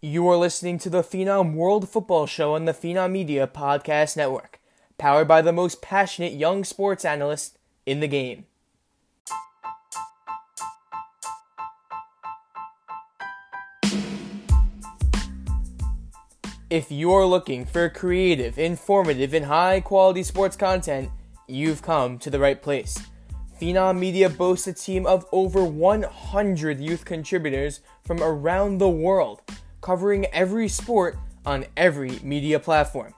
You are listening to the Phenom World Football Show on the Phenom Media Podcast Network, powered by the most passionate young sports analyst in the game. If you're looking for creative, informative, and high quality sports content, you've come to the right place. Phenom Media boasts a team of over 100 youth contributors from around the world, covering every sport on every media platform.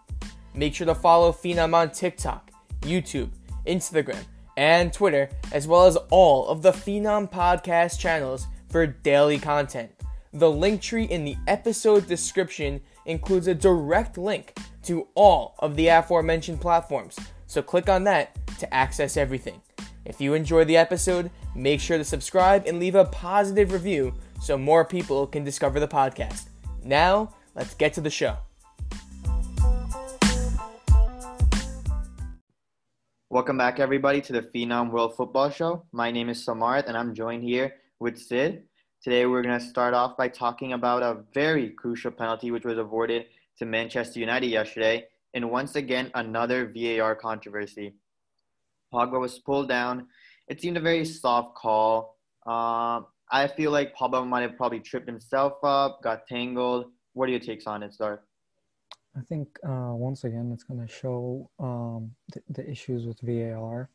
Make sure to follow Phenom on TikTok, YouTube, Instagram, and Twitter, as well as all of the Phenom podcast channels for daily content. The link tree in the episode description includes a direct link to all of the aforementioned platforms, so click on that to access everything. If you enjoy the episode, make sure to subscribe and leave a positive review so more people can discover the podcast. Now, let's get to the show. Welcome back, everybody, to the Phenom World Football Show. My name is Samarth, and I'm joined here with Sid. Today, we're going to start off by talking about a very crucial penalty which was awarded to Manchester United yesterday, and once again, another VAR controversy. Pogba was pulled down. It seemed a very soft call. Uh, I feel like Pogba might have probably tripped himself up, got tangled. What are your takes on it, Star? I think uh, once again it's going to show um, the, the, issues with VAR.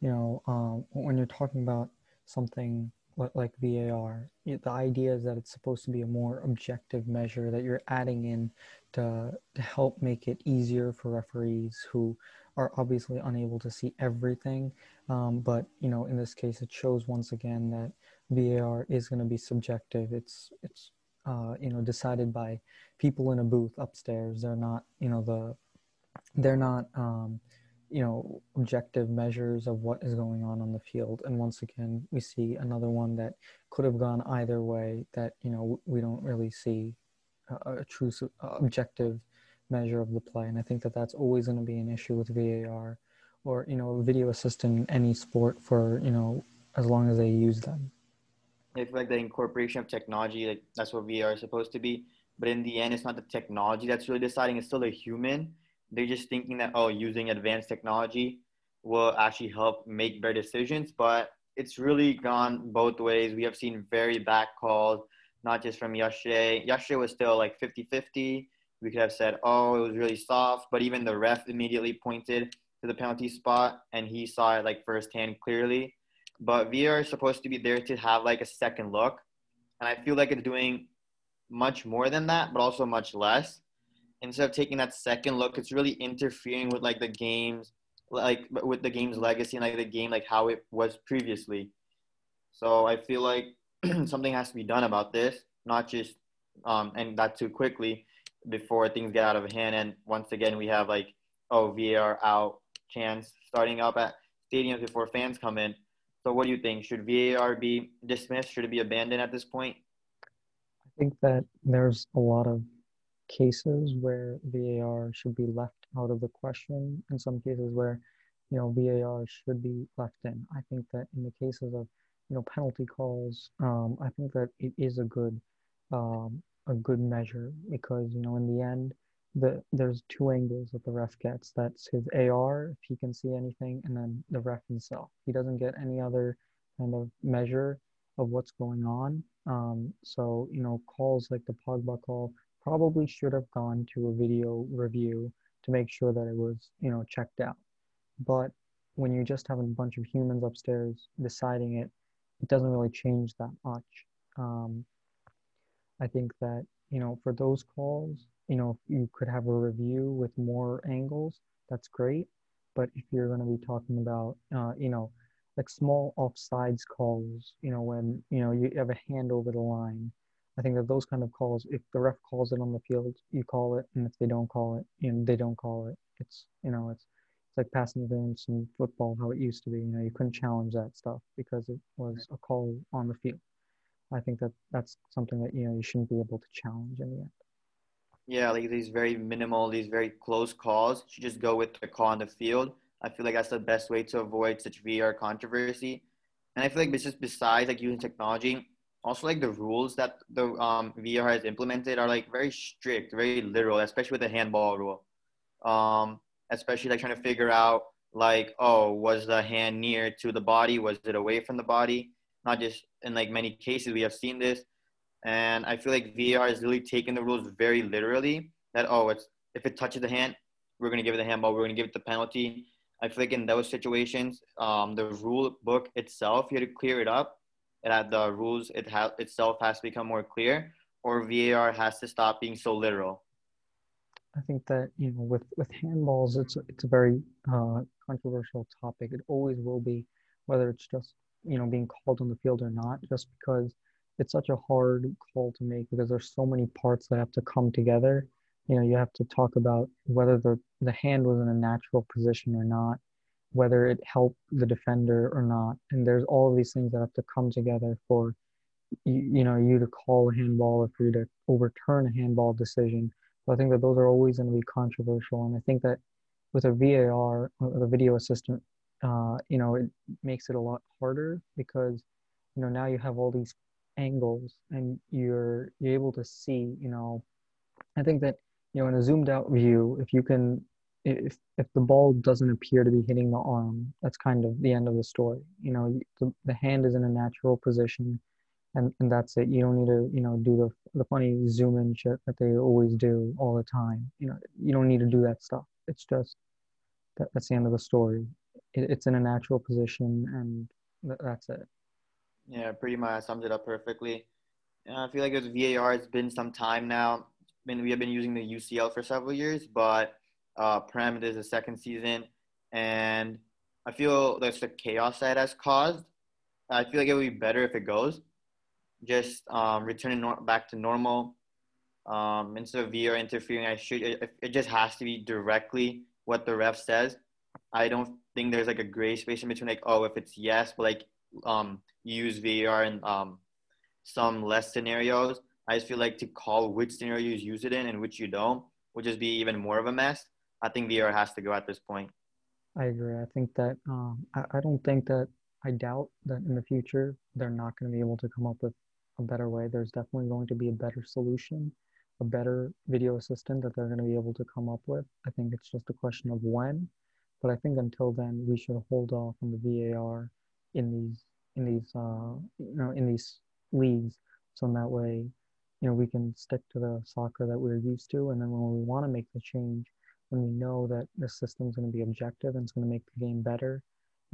You know, um, when you're talking about something like VAR, the idea is that it's supposed to be a more objective measure that you're adding in to, to help make it easier for referees who are obviously unable to see everything. Um, but, you know, in this case, it shows once again that VAR is going to be subjective. It's, it's uh, you know, decided by people in a booth upstairs. They're not, you know, the, they're not, um, you know objective measures of what is going on on the field and once again we see another one that could have gone either way that you know we don't really see a, a true objective measure of the play and i think that that's always going to be an issue with var or you know video assistant in any sport for you know as long as they use them I feel like the incorporation of technology, like that's what VAR is supposed to be. But in the end, it's not the technology that's really deciding; it's still a human. They're just thinking that oh using advanced technology will actually help make better decisions. But it's really gone both ways. We have seen very back calls not just from yesterday yesterday was still like 50-50 we could have said oh it was really soft. But even the ref immediately pointed to the penalty spot and he saw it like firsthand clearly but VAR is supposed to be there to have like a second look and I feel like it's doing much more than that but also much less instead of taking that second look, it's really interfering with like the game's like with the game's legacy and like the game like how it was previously. So I feel like something has to be done about this, not just um and that too quickly before things get out of hand. And once again, we have like oh VAR out chance starting up at stadiums before fans come in. So what do you think? Should VAR be dismissed? Should it be abandoned at this point? I think that there's a lot of cases where VAR should be left out of the question, and some cases where, you know, VAR should be left in. I think that in the cases of, you know, penalty calls, um, I think that it is a good, um, a good measure because you know in the end, the there's two angles that the ref gets. That's his AR if he can see anything, and then the ref himself. He doesn't get any other kind of measure of what's going on. Um, so you know, calls like the Pogba call probably should have gone to a video review to make sure that it was, you know, checked out. But when you just have a bunch of humans upstairs deciding it, it doesn't really change that much. Um, I think that, you know, for those calls, you know, you could have a review with more angles, that's great. But if you're going to be talking about, uh, you know, like small offsides calls, you know, when, you know, you have a hand over the line, I think that those kind of calls, if the ref calls it on the field, you call it, and if they don't call it, you know, they don't call it. It's you know, it's it's like passing interference in football, how it used to be. You know, you couldn't challenge that stuff because it was a call on the field. I think that that's something that you know you shouldn't be able to challenge in the end. Yeah, like these very minimal, these very close calls, you just go with the call on the field. I feel like that's the best way to avoid such VAR controversy. And I feel like this is besides like using technology, also like the rules that the um, VAR has implemented are like very strict, very literal, especially with the handball rule. Um, especially like trying to figure out like, oh, was the hand near to the body? Was it away from the body? Not just in like many cases we have seen this, and I feel like VAR is really taking the rules very literally. That oh, it's if it touches the hand, we're gonna give it the handball. We're gonna give it the penalty. I feel like in those situations, um, the rule book itself, you had to clear it up that the rules it ha- itself has to become more clear, or VAR has to stop being so literal? I think that you know, with with handballs, it's it's a very uh, controversial topic. It always will be, whether it's just you know being called on the field or not, just because it's such a hard call to make because there's so many parts that have to come together. You know, you have to talk about whether the the hand was in a natural position or not whether it helped the defender or not. And there's all of these things that have to come together for you, you know you to call a handball or for you to overturn a handball decision. So I think that those are always going to be controversial, and I think that with a VAR, a video assistant, uh, you know, it makes it a lot harder because you know now you have all these angles and you're you're able to see. You know, I think that you know in a zoomed out view, if you can if if the ball doesn't appear to be hitting the arm, that's kind of the end of the story. You know, the, the hand is in a natural position, and, and that's it. You don't need to you know do the the funny zoom in shit that they always do all the time. You know, you don't need to do that stuff. It's just that, that's the end of the story. It, it's in a natural position, and that's it. Yeah, pretty much sums it up perfectly. I feel like with VAR, it's been some time now. I mean, we have been using the UCL for several years, but uh, Prem is the second season, and I feel that's the chaos that has caused. I feel like it would be better if it goes, just um, returning nor- back to normal. Um, instead of VAR interfering, I should it, it just has to be directly what the ref says. I don't think there's like a gray space in between, like oh, if it's yes, but like um, use VAR in um, some less scenarios. I just feel like to call which scenarios use it in and which you don't would just be even more of a mess. I think VAR has to go at this point. I agree. I think that um, I, I don't think that I doubt that in the future they're not going to be able to come up with a better way. There's definitely going to be a better solution, a better video assistant that they're going to be able to come up with. I think it's just a question of when. But I think until then, we should hold off on the VAR in these in these uh, you know in these leagues, so in that way, you know, we can stick to the soccer that we're used to, and then when we want to make the change, when we know that the system is going to be objective and it's going to make the game better,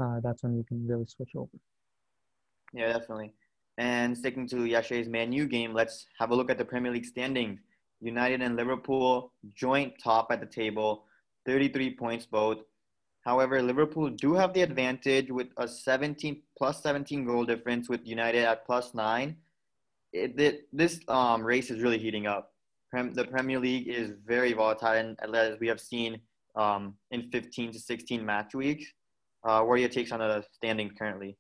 uh, that's when we can really switch over. Yeah, definitely. And sticking to yesterday's Man U game, let's have a look at the Premier League standings. United and Liverpool joint top at the table, 33 points both. However, Liverpool do have the advantage with a 17 plus 17 goal difference with United at plus nine. It, it, this um, race is really heating up the Premier League is very volatile, and as we have seen um, in 15 to 16 match weeks. Uh, what are your takes on the standings currently?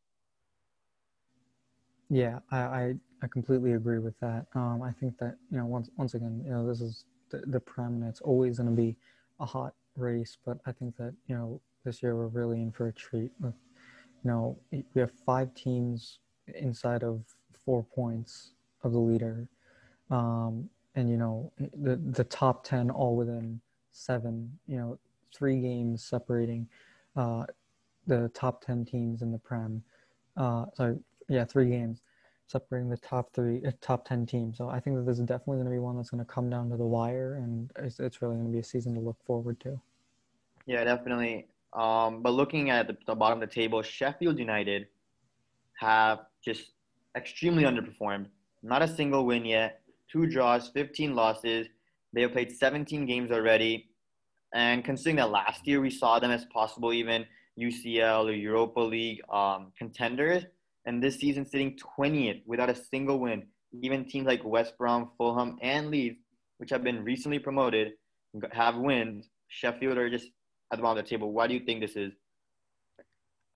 Yeah, I, I, I completely agree with that. Um, I think that you know once once again, you know, this is the, the Prem, and it's always going to be a hot race. But I think that you know this year we're really in for a treat. You know, we have five teams inside of four points of the leader. Um, and you know the the top 10 all within seven you know three games separating uh, the top 10 teams in the prem uh, sorry yeah three games separating the top three uh, top 10 teams. So i think that this is definitely going to be one that's going to come down to the wire and it's, it's really going to be a season to look forward to. Yeah definitely. Um, but looking at the, the bottom of the table sheffield united have just extremely underperformed. Not a single win yet. Two draws, 15 losses. They have played 17 games already. And considering that last year we saw them as possible even UCL or Europa League um, contenders, and this season sitting 20th without a single win. Even teams like West Brom, Fulham, and Leeds, which have been recently promoted, have wins. Sheffield are just at the bottom of the table. Why do you think this is?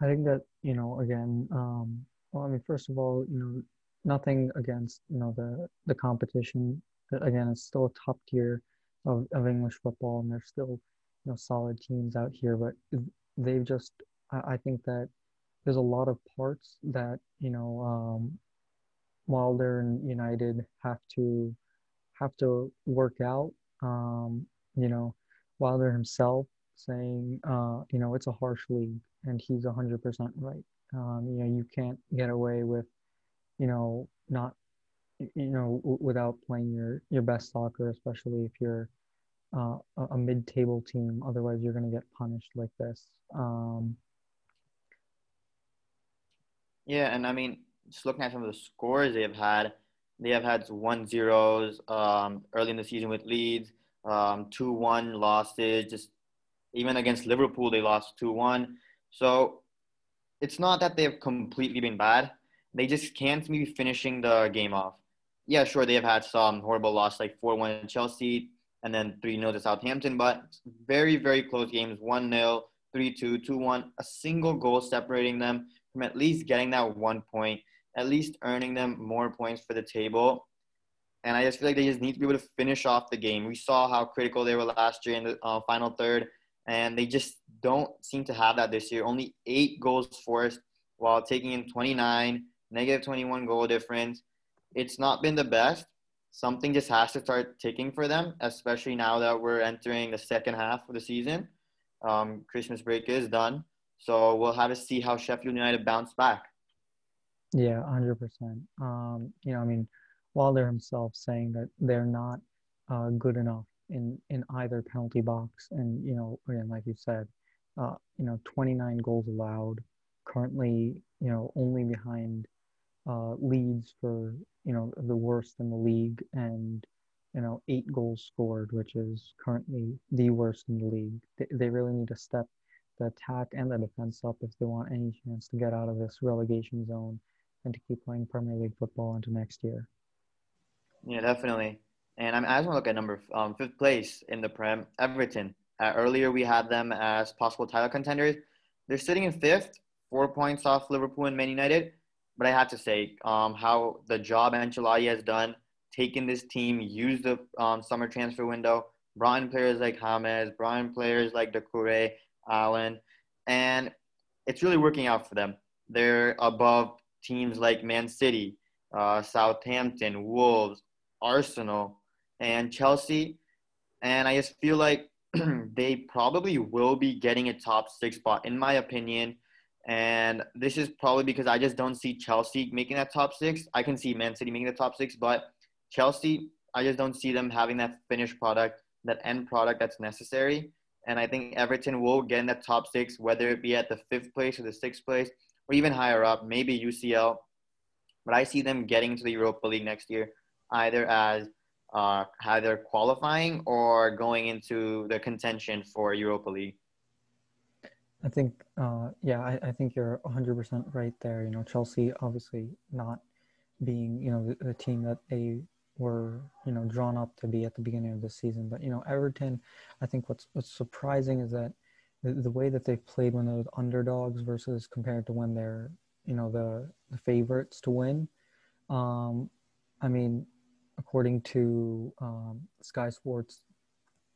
I think that you know again. Um, well, I mean, first of all, you know, nothing against you know the the competition. Again, it's still a top tier of, of English football, and there's still you know solid teams out here. But they've just I, I think that there's a lot of parts that you know um, Wilder and United have to have to work out. Um, you know, Wilder himself saying, uh, you know, it's a harsh league, and he's hundred percent right. Um, you know, you can't get away with, you know, not, you know, w- without playing your your best soccer, especially if you're uh, a, a mid-table team. Otherwise, you're going to get punished like this. Um, yeah, and I mean, just looking at some of the scores they've had, they have had one zeros um, early in the season with Leeds, um, two one losses. Just even against Liverpool, they lost two one. So it's not that they've completely been bad. They just can't be finishing the game off. Yeah, sure, they have had some horrible loss like 4 1 in Chelsea and then 3 0 to Southampton, but very, very close games 1 0, 3 2, 2 1, a single goal separating them from at least getting that one point, at least earning them more points for the table. And I just feel like they just need to be able to finish off the game. We saw how critical they were last year in the uh, final third, and they just don't seem to have that this year. Only eight goals forced while taking in 29, negative 21 goal difference. It's not been the best. Something just has to start ticking for them, especially now that we're entering the second half of the season. Um, Christmas break is done. So we'll have to see how Sheffield United bounce back. Yeah, 100%. Um, you know, I mean, Wilder himself saying that they're not uh, good enough in, in either penalty box. And, you know, again, like you said, uh, you know, 29 goals allowed, currently, you know, only behind uh, Leeds for, you know, the worst in the league and, you know, eight goals scored, which is currently the worst in the league. They, they really need to step the attack and the defense up if they want any chance to get out of this relegation zone and to keep playing Premier League football into next year. Yeah, definitely. And I'm, I just want to look at number um, fifth place in the Prem, Everton. Uh, earlier, we had them as possible title contenders. They're sitting in fifth, four points off Liverpool and Man United. But I have to say, um, how the job Ancelotti has done, taking this team, used the um, summer transfer window, brought in players like James, brought in players like Doucouré, Allen, and it's really working out for them. They're above teams like Man City, uh, Southampton, Wolves, Arsenal, and Chelsea. And I just feel like they probably will be getting a top six spot, in my opinion. And this is probably because I just don't see Chelsea making that top six. I can see Man City making the top six, but Chelsea, I just don't see them having that finished product, that end product that's necessary. And I think Everton will get in the top six, whether it be at the fifth place or the sixth place, or even higher up, maybe UCL. But I see them getting to the Europa League next year, either as uh, either qualifying or going into the contention for Europa League. I think, uh, yeah, I, I, think you're 100% right there. You know, Chelsea obviously not being, you know, the, the, team that they were, you know, drawn up to be at the beginning of the season. But, you know, Everton, I think what's, what's surprising is that the, the way that they've played when they're underdogs versus compared to when they're, you know, the, the favorites to win. Um, I mean, according to um, Sky Sports,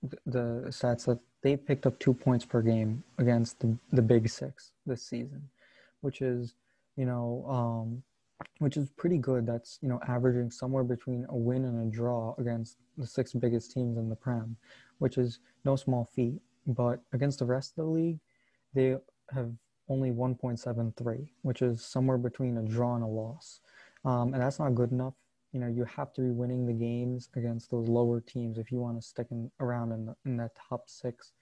the, the stats that they picked up two points per game against the, the big six this season, which is, you know, um, which is pretty good. That's, you know, averaging somewhere between a win and a draw against the six biggest teams in the Prem, which is no small feat. But against the rest of the league, they have only 1.73, which is somewhere between a draw and a loss. Um, and that's not good enough you know you have to be winning the games against those lower teams if you want to stick in, around in, the, in that top six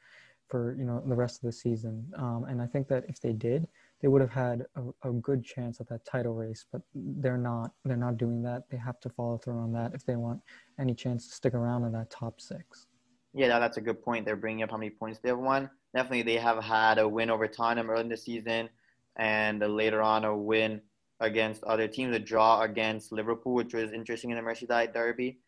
for you know the rest of the season um, and i think that if they did they would have had a, a, good chance at that title race but they're not they're not doing that they have to follow through on that if they want any chance to stick around in that top six yeah that's a good point they're bringing up how many points they've won definitely they have had a win over tottenham early in the season and later on a win against other teams, a draw against Liverpool, which was interesting in the Merseyside derby.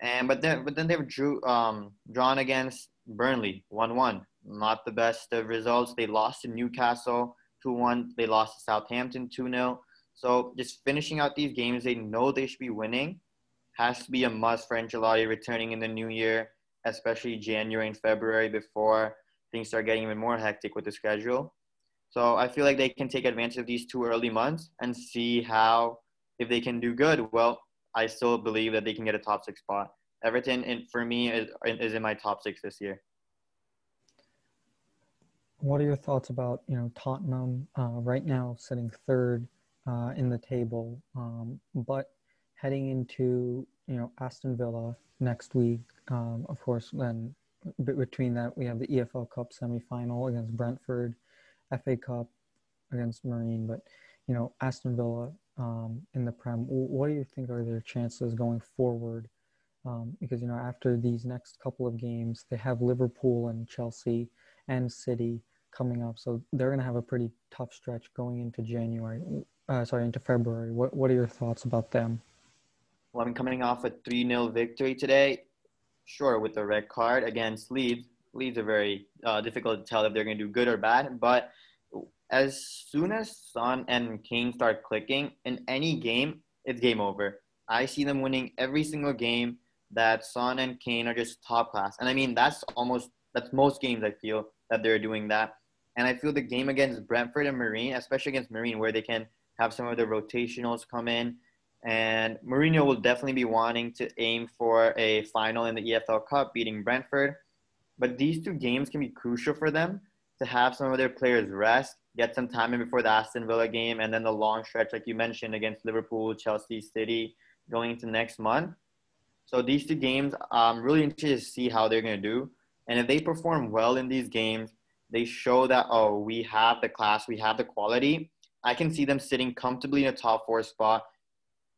And but then but then they were drew um, drawn against Burnley, one one. Not the best of results. They lost to Newcastle two one. They lost to Southampton two 0 So just finishing out these games, they know they should be winning. Has to be a must for Ancelotti returning in the new year, especially January and February before things start getting even more hectic with the schedule. So I feel like they can take advantage of these two early months and see how if they can do good, well, I still believe that they can get a top six spot. Everton, in, for me, is, is in my top six this year. What are your thoughts about you know Tottenham uh, right now sitting third uh, in the table, um, but heading into you know Aston Villa next week. Um, of course, then between that we have the EFL Cup semi-final against Brentford, FA Cup against Marine, but you know Aston Villa um, in the Prem. What do you think are their chances going forward? Um, because you know after these next couple of games, they have Liverpool and Chelsea and City coming up, so they're going to have a pretty tough stretch going into January. Uh, sorry, into February. What What are your thoughts about them? Well, I'm coming off a 3 0 victory today. Sure, with the red card against Leeds. Leeds are very uh, difficult to tell if they're going to do good or bad, but as soon as Son and Kane start clicking in any game, it's game over. I see them winning every single game that Son and Kane are just top class. And I mean, that's almost, that's most games I feel that they're doing that. And I feel the game against Brentford and Marine, especially against Marine, where they can have some of the rotationals come in. And Mourinho will definitely be wanting to aim for a final in the EFL Cup, beating Brentford. But these two games can be crucial for them to have some of their players rest get some time in before the Aston Villa game, and then the long stretch, like you mentioned, against Liverpool, Chelsea, City, going into next month. So these two games, I'm really interested to see how they're going to do. And if they perform well in these games, they show that, oh, we have the class, we have the quality. I can see them sitting comfortably in a top four spot,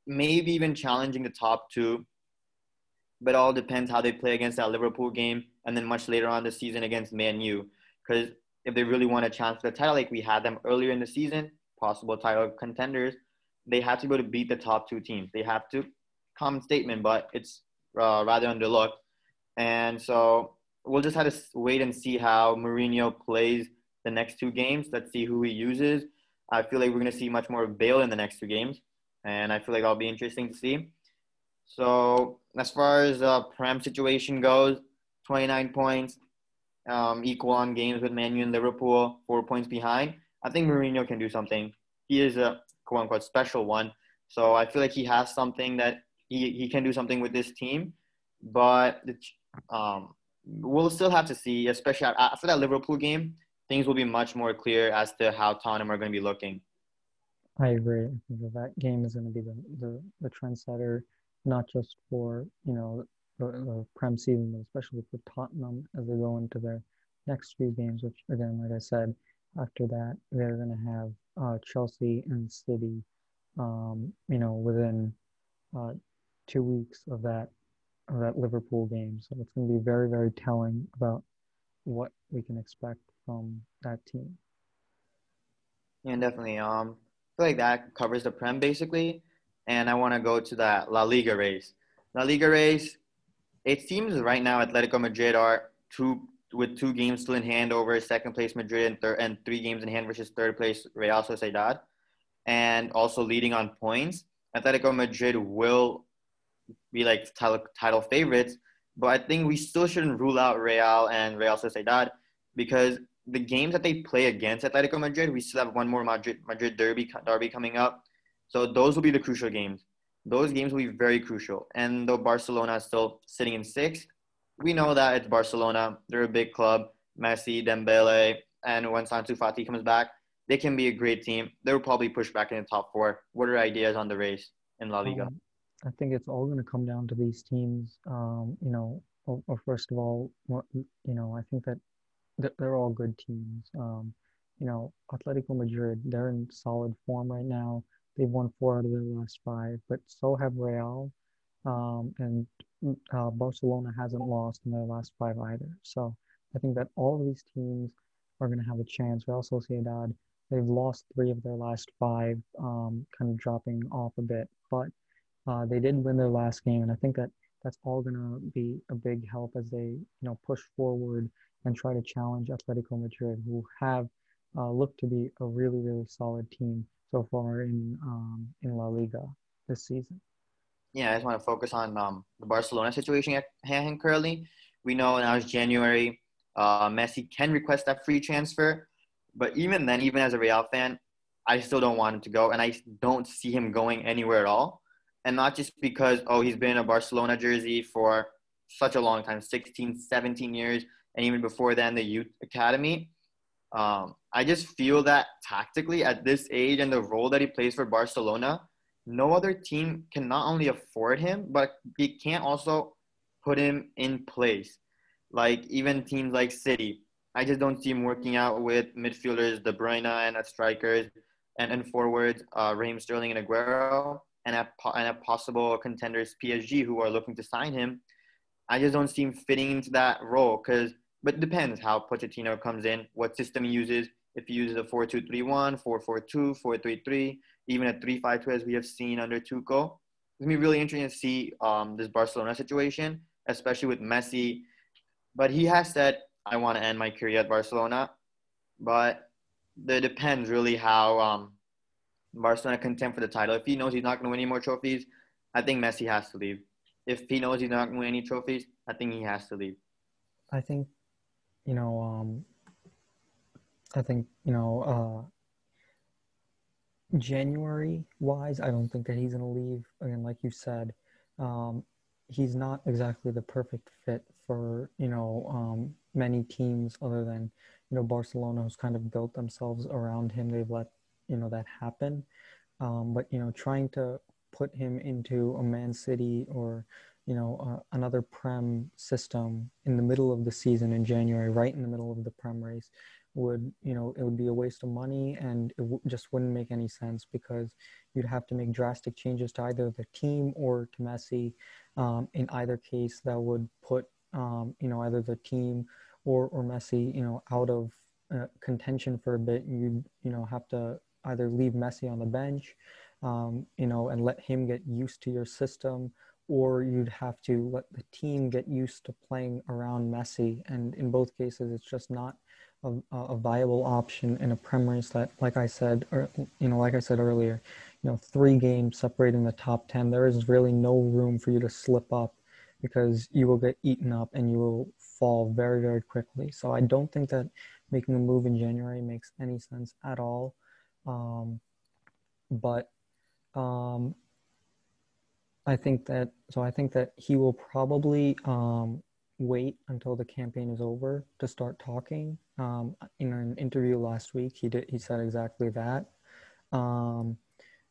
maybe even challenging the top two. But all depends how they play against that Liverpool game and then much later on the season against Man U. Because if they really want a chance for the title, like we had them earlier in the season, possible title contenders, they have to be able to beat the top two teams. They have to, common statement, but it's uh, rather underlooked. And so we'll just have to wait and see how Mourinho plays the next two games. Let's see who he uses. I feel like we're going to see much more of Bale in the next two games, and I feel like that'll be interesting to see. So as far as uh, Prem situation goes, 29 points, um, equal on games with Man U and Liverpool, four points behind. I think Mourinho can do something. He is a quote unquote special one. So I feel like he has something that he, he can do something with this team. But um, we'll still have to see, especially after that Liverpool game, things will be much more clear as to how Tottenham are going to be looking. I agree. That game is going to be the, the, the trendsetter, not just for, you know, the, the Prem season, but especially for Tottenham as they go into their next few games, which again, like I said, after that they're going to have uh, Chelsea and City, um, you know, within uh, two weeks of that that Liverpool game. So it's going to be very, very telling about what we can expect from that team. Yeah, definitely. Um, I feel like that covers the Prem basically, and I want to go to that La Liga race. La Liga race, it seems right now Atletico Madrid are two with two games still in hand over second place Madrid and third and three games in hand versus third place Real Sociedad, and also leading on points. Atletico Madrid will be like title, title favorites, but I think we still shouldn't rule out Real and Real Sociedad because the games that they play against Atletico Madrid, we still have one more Madrid Madrid derby derby coming up, so those will be the crucial games those games will be very crucial. And though Barcelona is still sitting in sixth, we know that it's Barcelona. They're a big club. Messi, Dembele, and when Ansu Fati comes back, they can be a great team. They will probably push back in the top four. What are ideas on the race in La Liga? Um, I think it's all going to come down to these teams. Um, you know, well, first of all, you know, I think that they're all good teams. Um, you know, Atletico Madrid, they're in solid form right now. They've won four out of their last five, but so have Real. Um, and uh, Barcelona hasn't lost in their last five either. So I think that all of these teams are going to have a chance. Real Sociedad, they've lost three of their last five, um, kind of dropping off a bit, but uh, they did win their last game, and I think that that's all going to be a big help as they, you know, push forward and try to challenge Atletico Madrid, who have uh, looked to be a really, really solid team so far in um, in La Liga this season. Yeah, I just want to focus on um, the Barcelona situation at hand currently. We know now it's January. Uh, Messi can request that free transfer, but even then, even as a Real fan, I still don't want him to go, and I don't see him going anywhere at all. And not just because oh he's been in a Barcelona jersey for such a long time 16, 17 years, and even before then the youth academy. Um, I just feel that tactically at this age and the role that he plays for Barcelona, no other team can not only afford him, but he can't also put him in place. Like even teams like City, I just don't see him working out with midfielders De Bruyne and strikers and, and forwards uh, Raheem Sterling and Aguero and a, and at possible contenders PSG who are looking to sign him. I just don't see him fitting into that role because, but it depends how Pochettino comes in, what system he uses. If he uses a 4 2 3 1, 4 4 2, 4 3 3, even a 3 5 2 as we have seen under Tuchel. It's going to be really interesting to see um, this Barcelona situation, especially with Messi. But he has said, I want to end my career at Barcelona. But it depends really how um, Barcelona contend for the title. If he knows he's not going to win any more trophies, I think Messi has to leave if he knows he's not going to win any trophies, I think he has to leave. I think, you know, um, I think you know, uh, January wise, I don't think that he's going to leave. Again, like you said, um, he's not exactly the perfect fit for you know um, many teams other than you know Barcelona, who's kind of built themselves around him. They've let you know that happen. Um, but you know, trying to put him into a Man City or you know uh, another Prem system in the middle of the season in January, right in the middle of the Prem race, would you know it would be a waste of money and it w- just wouldn't make any sense because you'd have to make drastic changes to either the team or to Messi. Um, in either case, that would put um, you know either the team or or Messi you know out of uh, contention for a bit. You you know have to either leave Messi on the bench um, you know, and let him get used to your system, or you'd have to let the team get used to playing around Messi. And in both cases, it's just not a, a viable option in a Prem race that, like I said, or you know, like I said earlier, you know, three games separating the top ten. There is really no room for you to slip up because you will get eaten up and you will fall very, very quickly. So I don't think that making a move in January makes any sense at all. Um, but um, I think that so I think that he will probably um, wait until the campaign is over to start talking. Um, in an interview last week, he did he said exactly that, um,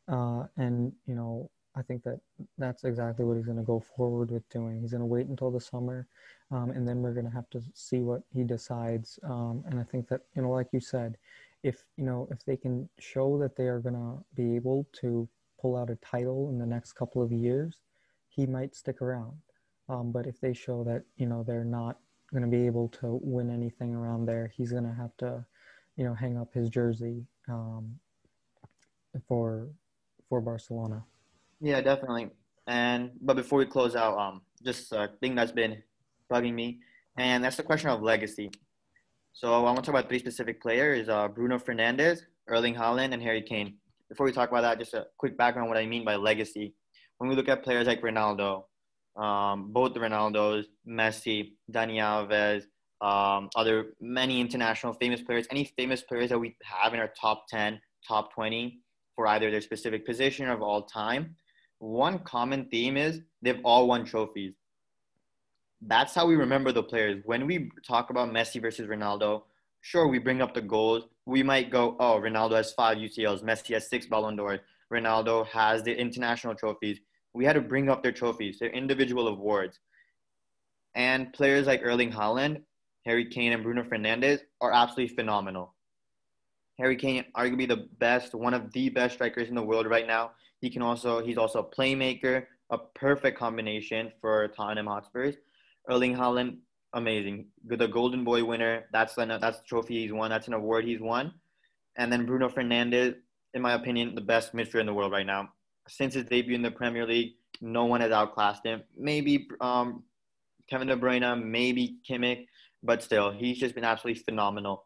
uh, and you know I think that that's exactly what he's going to go forward with doing. He's going to wait until the summer, um, and then we're going to have to see what he decides. Um, and I think that you know, like you said, if you know if they can show that they are going to be able to pull out a title in the next couple of years, he might stick around. Um, but if they show that you know they're not going to be able to win anything around there, he's going to have to, you know, hang up his jersey um, for for Barcelona. Yeah, definitely. And but before we close out, um, just a thing that's been bugging me, and that's the question of legacy. So I want to talk about three specific players: uh, Bruno Fernandes, Erling Haaland, and Harry Kane before we talk about that, just a quick background what I mean by legacy. When we look at players like Ronaldo, um, both the Ronaldos, Messi, Dani Alves, um, other many international famous players, any famous players that we have in our top 10, top 20 for either their specific position or of all time, one common theme is they've all won trophies. That's how we remember the players. When we talk about Messi versus Ronaldo, sure, we bring up the goals. We might go, oh, Ronaldo has five UCLs, Messi has six Ballon d'Or, Ronaldo has the international trophies. We had to bring up their trophies, their individual awards. And players like Erling Haaland, Harry Kane, and Bruno Fernandes are absolutely phenomenal. Harry Kane, arguably the best, one of the best strikers in the world right now. He can also, he's also a playmaker, a perfect combination for Tottenham Hotspurs. Erling Haaland, amazing. The Golden Boy winner, that's an, that's the trophy he's won. That's an award he's won. And then Bruno Fernandes, in my opinion, the best midfielder in the world right now. Since his debut in the Premier League, no one has outclassed him. Maybe um, Kevin De Bruyne, maybe Kimmich, but still, he's just been absolutely phenomenal.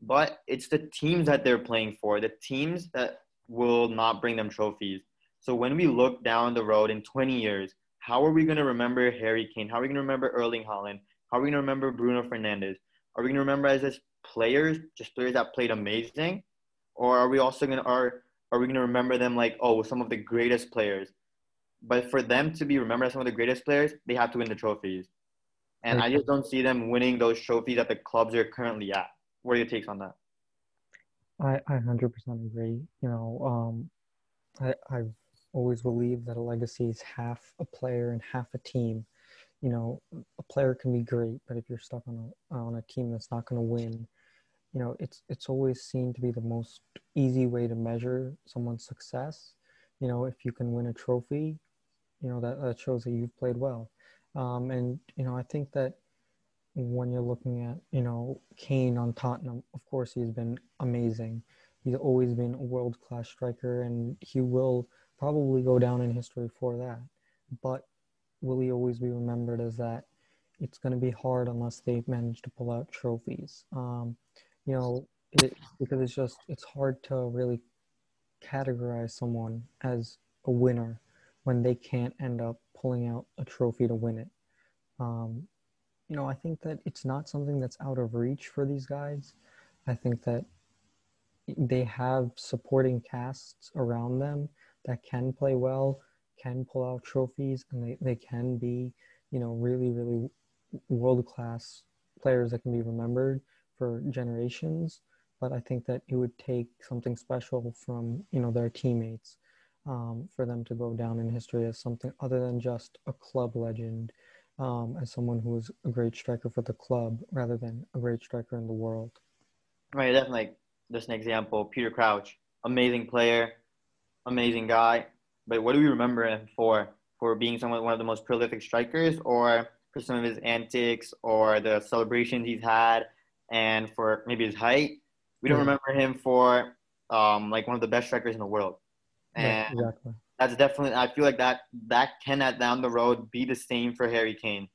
But it's the teams that they're playing for, the teams that will not bring them trophies. So when we look down the road in 20 years, how are we going to remember Harry Kane? How are we going to remember Erling Haaland? How are we going to remember Bruno Fernandes? Are we going to remember as just players, just players that played amazing? or are we also gonna are are we gonna remember them like oh some of the greatest players? But for them to be remembered as some of the greatest players, they have to win the trophies, and I just don't see them winning those trophies at the clubs they're currently at. What are your takes on that? I I hundred percent agree. You know, um, I I've always believed that a legacy is half a player and half a team. You know, a player can be great, but if you're stuck on a on a team that's not going to win, you know, it's it's always seen to be the most easy way to measure someone's success. You know, if you can win a trophy, you know that that shows that you've played well. Um, and you know, I think that when you're looking at you know Kane on Tottenham, of course he's been amazing. He's always been a world class striker, and he will probably go down in history for that. But will he always be remembered as that? It's going to be hard unless they manage to pull out trophies. Um, you know, it, because it's just it's hard to really categorize someone as a winner when they can't end up pulling out a trophy to win it. Um, you know, I think that it's not something that's out of reach for these guys. I think that they have supporting casts around them that can play well, can pull out trophies, and they, they can be, you know, really, really world class players that can be remembered for generations. But I think that it would take something special from, you know, their teammates um, for them to go down in history as something other than just a club legend, um, as someone who was a great striker for the club rather than a great striker in the world. Right, definitely. Just an example, Peter Crouch, amazing player, amazing guy. But what do we remember him for? For being someone one of the most prolific strikers, or for some of his antics, or the celebrations he's had, and for maybe his height. We don't remember him for um, like one of the best strikers in the world. And yeah, exactly. that's definitely I feel like that that cannot down the road be the same for Harry Kane,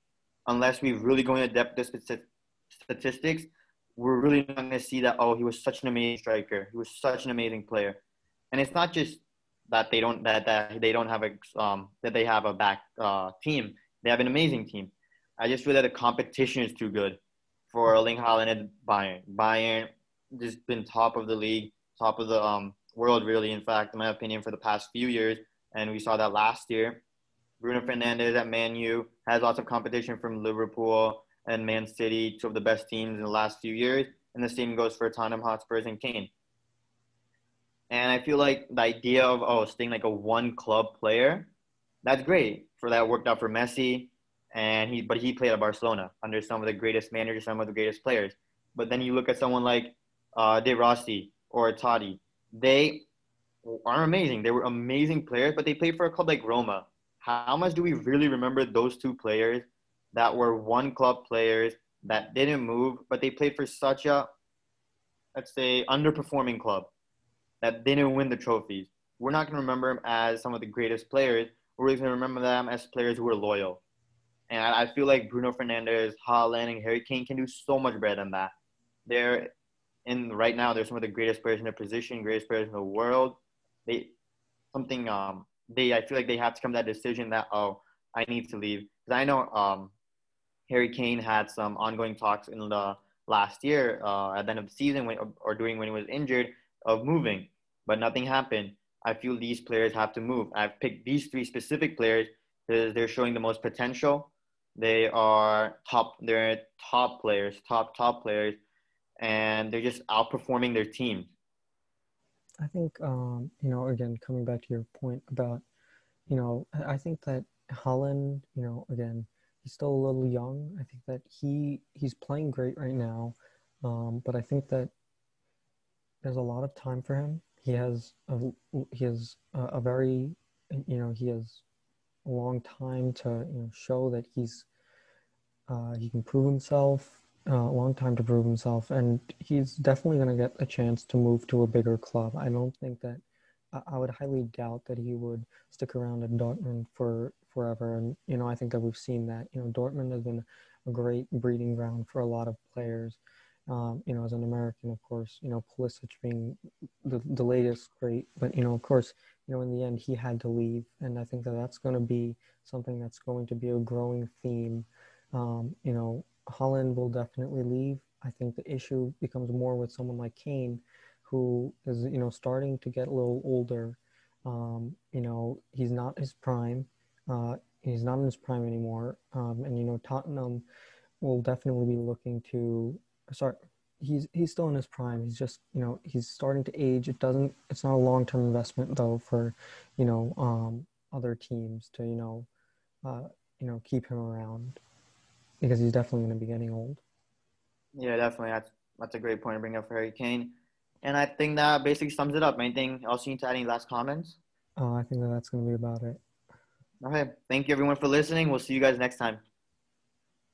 unless we really go into depth with statistics. We're really not going to see that. Oh, he was such an amazing striker. He was such an amazing player, and it's not just that they don't that, that they don't have a um, that they have a back uh, team. They have an amazing team. I just feel that the competition is too good for Erling Haaland and Bayern. Bayern just been top of the league, top of the um, world, really. In fact, in my opinion, for the past few years, and we saw that last year. Bruno Fernandes at Man U has lots of competition from Liverpool and Man City, two of the best teams in the last few years. And the same goes for Tottenham Hotspurs and Kane. And I feel like the idea of oh staying like a one club player, that's great. For that worked out for Messi, and he but he played at Barcelona under some of the greatest managers, some of the greatest players. But then you look at someone like uh, De Rossi or Totti, they are amazing. They were amazing players, but they played for a club like Roma. How much do we really remember those two players that were one club players that didn't move, but they played for such a, let's say, underperforming club? That they didn't win the trophies. We're not going to remember them as some of the greatest players. We're going to remember them as players who were loyal. And I feel like Bruno Fernandes, Haaland, and Harry Kane can do so much better than that. They're in right now. They're some of the greatest players in their position, greatest players in the world. They something um they I feel like they have to come to that decision that oh I need to leave because I know um Harry Kane had some ongoing talks in the last year uh, at the end of the season when, or during when he was injured of moving, but nothing happened. I feel these players have to move. I've picked these three specific players because they're showing the most potential. They are top. They're top players, top top players, and they're just outperforming their teams. I think um, you know. Again, coming back to your point about, you know, I think that Haaland, you know, again, he's still a little young. I think that he he's playing great right now, um, but I think that there's a lot of time for him. He has a, he has a, a very you know he has a long time to you know show that he's uh, he can prove himself. Uh, a long time to prove himself, and he's definitely going to get a chance to move to a bigger club. I don't think that I would highly doubt that he would stick around at Dortmund for forever. And you know, I think that we've seen that. You know, Dortmund has been a great breeding ground for a lot of players. Um, you know, as an American, of course, you know, Pulisic being the, the latest great, but, you know, of course, you know, in the end, he had to leave. And I think that that's going to be something that's going to be a growing theme. Um, you know, Haaland will definitely leave. I think the issue becomes more with someone like Kane, who is you know starting to get a little older. Um, you know, he's not his prime. Uh, he's not in his prime anymore. Um, and you know, Tottenham will definitely be looking to. Sorry, he's he's still in his prime. He's just you know he's starting to age. It doesn't. It's not a long term investment though for, you know, um, other teams to you know, uh, you know, keep him around, because he's definitely going to be getting old. Yeah, definitely. That's that's a great point to bring up for Harry Kane. And I think that basically sums it up. Anything else you need to add? Any last comments? Uh, I think that that's going to be about it. Okay. Thank you, everyone, for listening. We'll see you guys next time.